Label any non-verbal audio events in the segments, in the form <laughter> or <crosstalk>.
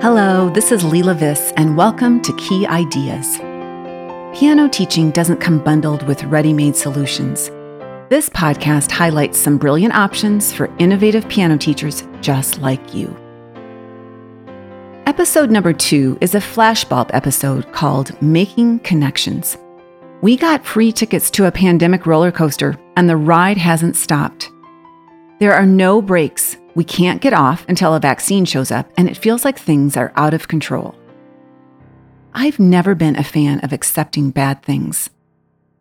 Hello, this is Leila Viss, and welcome to Key Ideas. Piano teaching doesn't come bundled with ready made solutions. This podcast highlights some brilliant options for innovative piano teachers just like you. Episode number two is a flashbulb episode called Making Connections. We got free tickets to a pandemic roller coaster, and the ride hasn't stopped. There are no breaks. We can't get off until a vaccine shows up, and it feels like things are out of control. I've never been a fan of accepting bad things,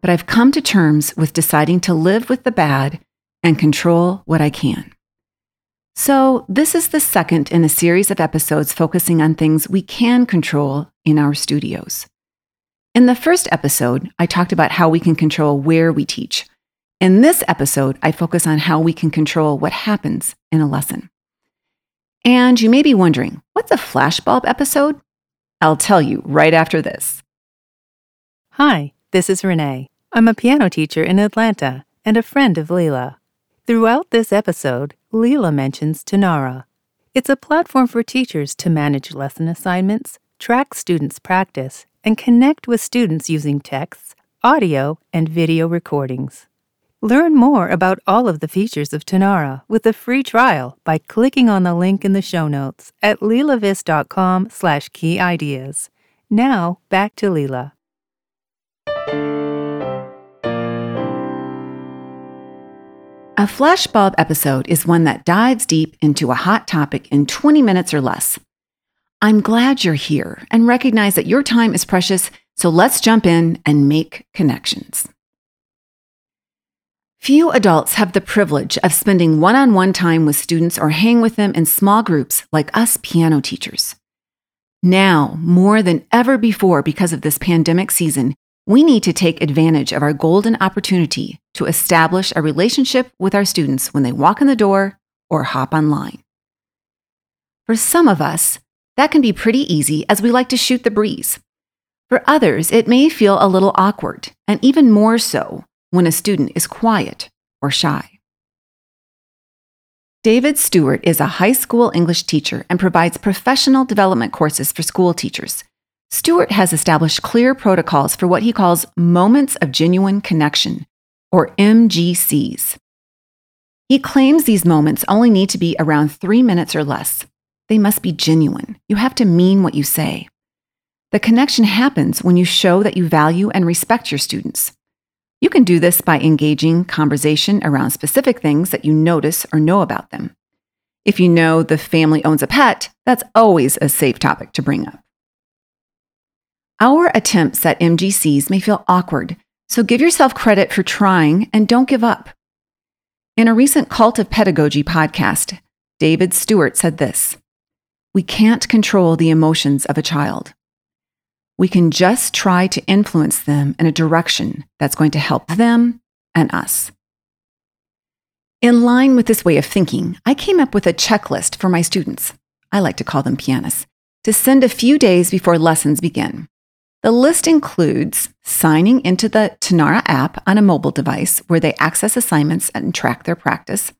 but I've come to terms with deciding to live with the bad and control what I can. So, this is the second in a series of episodes focusing on things we can control in our studios. In the first episode, I talked about how we can control where we teach in this episode, I focus on how we can control what happens in a lesson. And you may be wondering, what's a flashbulb episode? I'll tell you right after this. Hi, this is Renee. I'm a piano teacher in Atlanta and a friend of Leila. Throughout this episode, Leila mentions Tonara. It's a platform for teachers to manage lesson assignments, track students' practice, and connect with students using texts, audio, and video recordings. Learn more about all of the features of Tonara with a free trial by clicking on the link in the show notes at leilaviss.com slash key ideas. Now, back to Leila. A flashbulb episode is one that dives deep into a hot topic in 20 minutes or less. I'm glad you're here and recognize that your time is precious, so let's jump in and make connections. Few adults have the privilege of spending one on one time with students or hang with them in small groups like us piano teachers. Now, more than ever before, because of this pandemic season, we need to take advantage of our golden opportunity to establish a relationship with our students when they walk in the door or hop online. For some of us, that can be pretty easy as we like to shoot the breeze. For others, it may feel a little awkward, and even more so when a student is quiet or shy. David Stuart is a high school English teacher and provides professional development courses for school teachers. Stuart has established clear protocols for what he calls moments of genuine connection, or MGCs. He claims these moments only need to be around three minutes or less. They must be genuine. You have to mean what you say. The connection happens when you show that you value and respect your students. You can do this by engaging conversation around specific things that you notice or know about them. If you know the family owns a pet, that's always a safe topic to bring up. Our attempts at MGCs may feel awkward, so give yourself credit for trying and don't give up. In a recent Cult of Pedagogy podcast, David Stuart said this We can't control the emotions of a child. We can just try to influence them in a direction that's going to help them and us. In line with this way of thinking, I came up with a checklist for my students. I like to call them pianists, to send a few days before lessons begin. The list includes signing into the Tonara app on a mobile device where they access assignments and track their practice,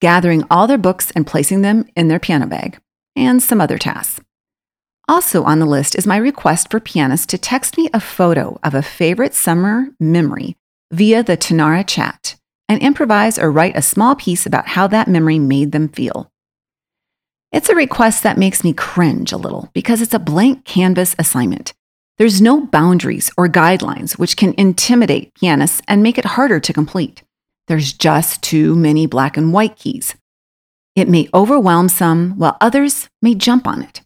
gathering all their books and placing them in their piano bag, and some other tasks. Also on the list is my request for pianists to text me a photo of a favorite summer memory via the Tonara chat and improvise or write a small piece about how that memory made them feel. It's a request that makes me cringe a little because it's a blank canvas assignment. There's no boundaries or guidelines which can intimidate pianists and make it harder to complete. There's just too many black and white keys. It may overwhelm some, while others may jump on it.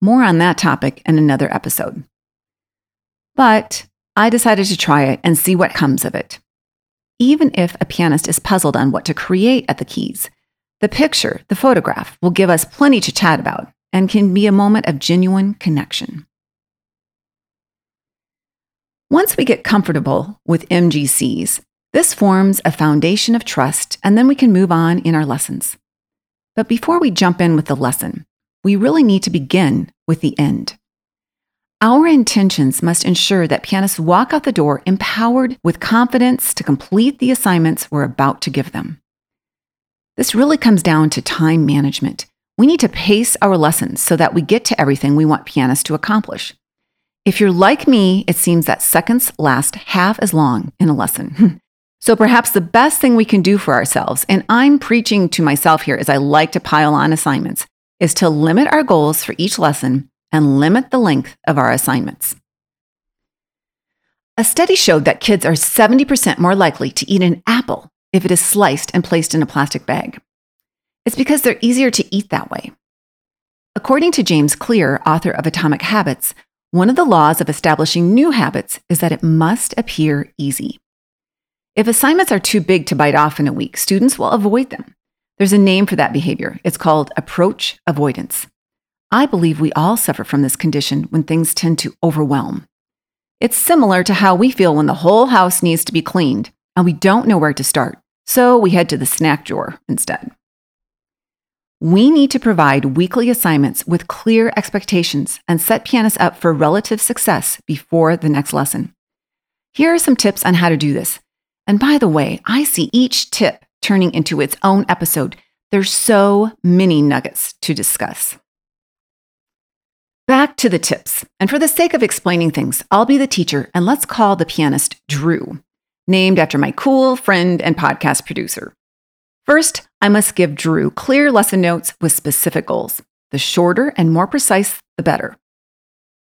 More on that topic in another episode. But I decided to try it and see what comes of it. Even if a pianist is puzzled on what to create at the keys, the picture, the photograph, will give us plenty to chat about and can be a moment of genuine connection. Once we get comfortable with MGCs, this forms a foundation of trust, and then we can move on in our lessons. But before we jump in with the lesson, we really need to begin with the end. Our intentions must ensure that pianists walk out the door empowered with confidence to complete the assignments we're about to give them. This really comes down to time management. We need to pace our lessons so that we get to everything we want pianists to accomplish. If you're like me, it seems that seconds last half as long in a lesson. <laughs> so perhaps the best thing we can do for ourselves, and I'm preaching to myself here as I like to pile on assignments, is to limit our goals for each lesson and limit the length of our assignments. A study showed that kids are 70% more likely to eat an apple if it is sliced and placed in a plastic bag. It's because they're easier to eat that way. According to James Clear, author of Atomic Habits, one of the laws of establishing new habits is that it must appear easy. If assignments are too big to bite off in a week, students will avoid them. There's a name for that behavior. It's called approach avoidance. I believe we all suffer from this condition when things tend to overwhelm. It's similar to how we feel when the whole house needs to be cleaned and we don't know where to start, so we head to the snack drawer instead. We need to provide weekly assignments with clear expectations and set pianists up for relative success before the next lesson. Here are some tips on how to do this. And by the way, I see each tip turning into its own episode. There's so many nuggets to discuss. Back to the tips. And for the sake of explaining things, I'll be the teacher and let's call the pianist Drew, named after my cool friend and podcast producer. First, I must give Drew clear lesson notes with specific goals. The shorter and more precise, the better.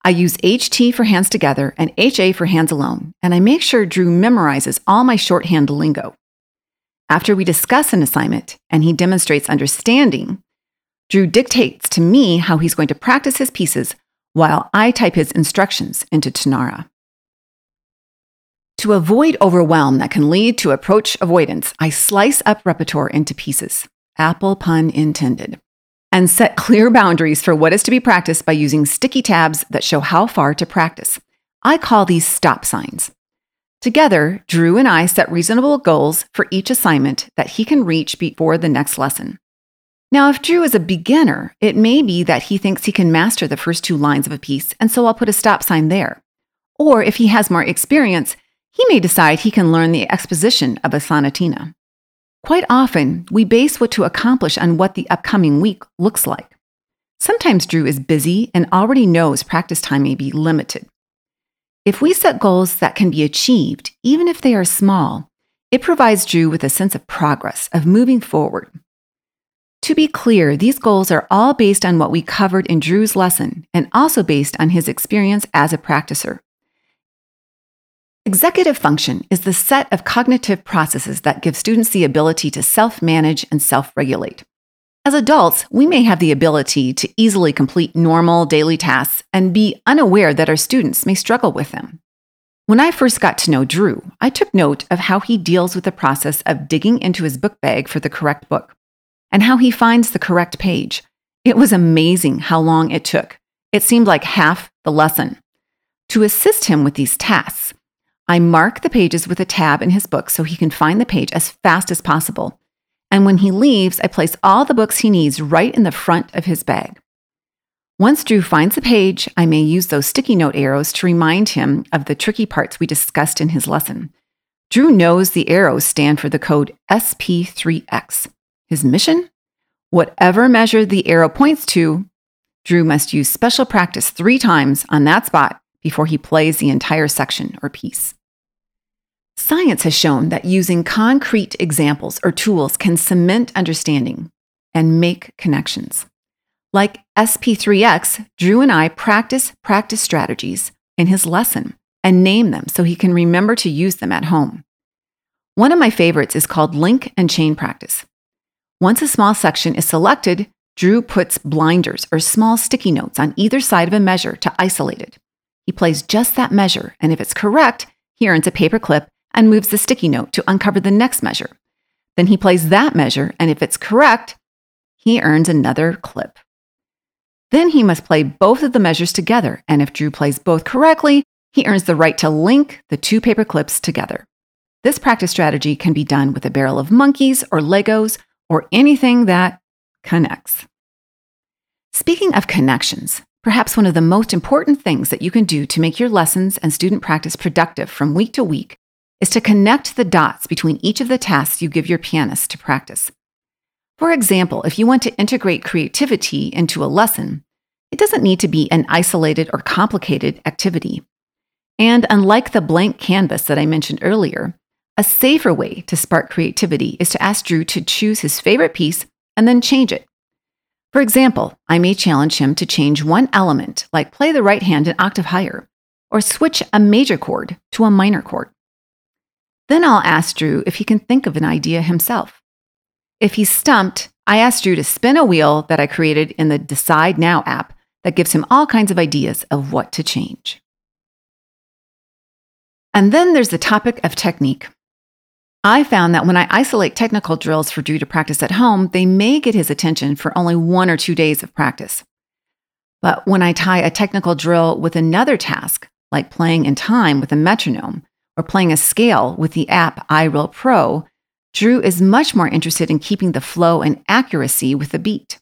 I use HT for hands together and HA for hands alone, and I make sure Drew memorizes all my shorthand lingo. After we discuss an assignment and he demonstrates understanding, Drew dictates to me how he's going to practice his pieces while I type his instructions into Tonara. To avoid overwhelm that can lead to approach avoidance, I slice up repertoire into pieces, apple pun intended, and set clear boundaries for what is to be practiced by using sticky tabs that show how far to practice. I call these stop signs. Together, Drew and I set reasonable goals for each assignment that he can reach before the next lesson. Now, if Drew is a beginner, it may be that he thinks he can master the first two lines of a piece, and so I'll put a stop sign there. Or if he has more experience, he may decide he can learn the exposition of a sonatina. Quite often, we base what to accomplish on what the upcoming week looks like. Sometimes Drew is busy and already knows practice time may be limited. If we set goals that can be achieved, even if they are small, it provides Drew with a sense of progress, of moving forward. To be clear, these goals are all based on what we covered in Drew's lesson and also based on his experience as a practicer. Executive function is the set of cognitive processes that give students the ability to self manage and self regulate. As adults, we may have the ability to easily complete normal daily tasks and be unaware that our students may struggle with them. When I first got to know Drew, I took note of how he deals with the process of digging into his book bag for the correct book and how he finds the correct page. It was amazing how long it took. It seemed like half the lesson. To assist him with these tasks, I mark the pages with a tab in his book so he can find the page as fast as possible. And when he leaves, I place all the books he needs right in the front of his bag. Once Drew finds the page, I may use those sticky note arrows to remind him of the tricky parts we discussed in his lesson. Drew knows the arrows stand for the code SP3X. His mission? Whatever measure the arrow points to, Drew must use special practice three times on that spot before he plays the entire section or piece. Science has shown that using concrete examples or tools can cement understanding and make connections. Like SP3X, Drew and I practice practice strategies in his lesson and name them so he can remember to use them at home. One of my favorites is called link and chain practice. Once a small section is selected, Drew puts blinders or small sticky notes on either side of a measure to isolate it. He plays just that measure, and if it's correct, he earns a paper clip and moves the sticky note to uncover the next measure. Then he plays that measure, and if it's correct, he earns another clip. Then he must play both of the measures together, and if Drew plays both correctly, he earns the right to link the two paper clips together. This practice strategy can be done with a barrel of monkeys or Legos or anything that connects. Speaking of connections, Perhaps one of the most important things that you can do to make your lessons and student practice productive from week to week is to connect the dots between each of the tasks you give your pianist to practice. For example, if you want to integrate creativity into a lesson, it doesn't need to be an isolated or complicated activity. And unlike the blank canvas that I mentioned earlier, a safer way to spark creativity is to ask Drew to choose his favorite piece and then change it. For example, I may challenge him to change one element, like play the right hand an octave higher, or switch a major chord to a minor chord. Then I'll ask Drew if he can think of an idea himself. If he's stumped, I ask Drew to spin a wheel that I created in the Decide Now app that gives him all kinds of ideas of what to change. And then there's the topic of technique. I found that when I isolate technical drills for Drew to practice at home, they may get his attention for only one or two days of practice. But when I tie a technical drill with another task, like playing in time with a metronome or playing a scale with the app iReal Pro, Drew is much more interested in keeping the flow and accuracy with the beat.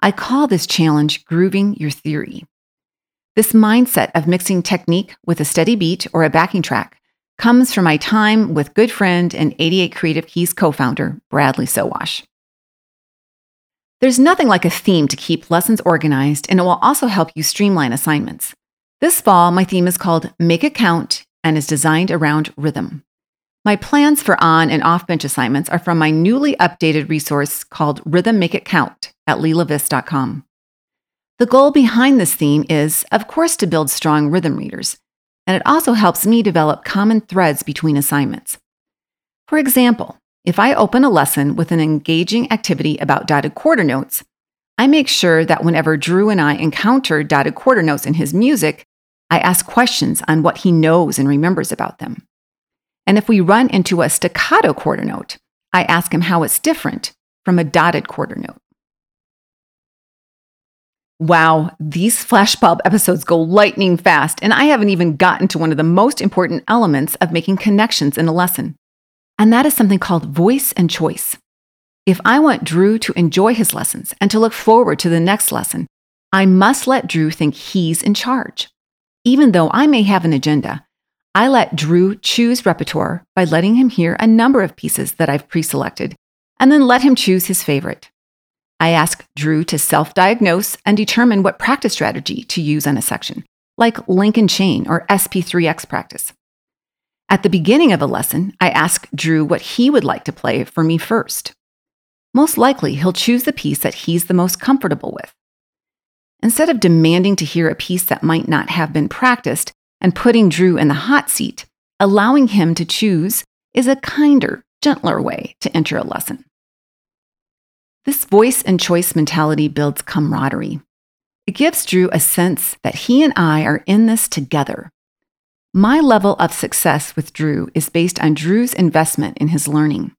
I call this challenge grooving your theory. This mindset of mixing technique with a steady beat or a backing track comes from my time with good friend and 88 Creative Keys co founder, Bradley Sowash. There's nothing like a theme to keep lessons organized, and it will also help you streamline assignments. This fall, my theme is called Make It Count and is designed around rhythm. My plans for on and off bench assignments are from my newly updated resource called Rhythm Make It Count at leilaviss.com. The goal behind this theme is, of course, to build strong rhythm readers, and it also helps me develop common threads between assignments. For example, if I open a lesson with an engaging activity about dotted quarter notes, I make sure that whenever Drew and I encounter dotted quarter notes in his music, I ask questions on what he knows and remembers about them. And if we run into a staccato quarter note, I ask him how it's different from a dotted quarter note. Wow, these flashbulb episodes go lightning fast, and I haven't even gotten to one of the most important elements of making connections in a lesson. And that is something called voice and choice. If I want Drew to enjoy his lessons and to look forward to the next lesson, I must let Drew think he's in charge. Even though I may have an agenda, I let Drew choose repertoire by letting him hear a number of pieces that I've pre selected, and then let him choose his favorite. I ask Drew to self diagnose and determine what practice strategy to use on a section, like link and chain or SP3X practice. At the beginning of a lesson, I ask Drew what he would like to play for me first. Most likely, he'll choose the piece that he's the most comfortable with. Instead of demanding to hear a piece that might not have been practiced and putting Drew in the hot seat, allowing him to choose is a kinder, gentler way to enter a lesson. This voice and choice mentality builds camaraderie. It gives Drew a sense that he and I are in this together. My level of success with Drew is based on Drew's investment in his learning.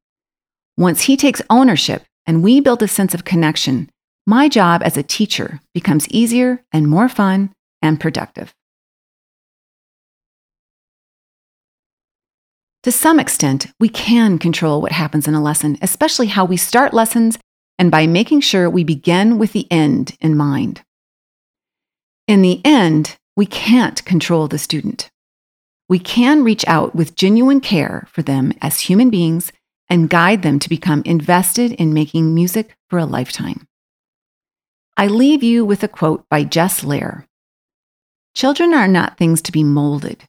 Once he takes ownership and we build a sense of connection, my job as a teacher becomes easier and more fun and productive. To some extent, we can control what happens in a lesson, especially how we start lessons and by making sure we begin with the end in mind. In the end, we can't control the student. We can reach out with genuine care for them as human beings and guide them to become invested in making music for a lifetime. I leave you with a quote by Jess Lair Children are not things to be molded,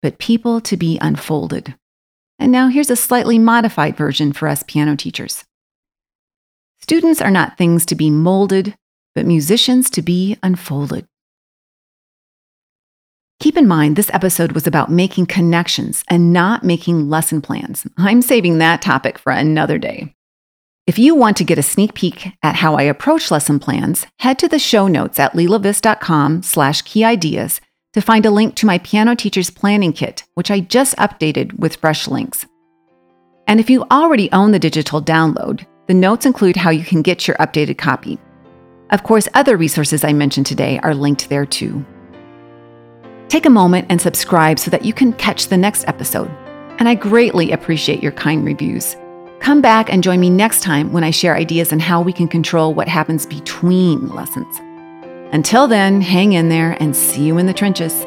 but people to be unfolded. And now here's a slightly modified version for us piano teachers. Students are not things to be molded, but musicians to be unfolded. Keep in mind, this episode was about making connections and not making lesson plans. I'm saving that topic for another day. If you want to get a sneak peek at how I approach lesson plans, head to the show notes at leilaviss.com slash key ideas to find a link to my piano teacher's planning kit, which I just updated with fresh links. And if you already own the digital download, the notes include how you can get your updated copy. Of course, other resources I mentioned today are linked there too. Take a moment and subscribe so that you can catch the next episode. And I greatly appreciate your kind reviews. Come back and join me next time when I share ideas on how we can control what happens between lessons. Until then, hang in there and see you in the trenches.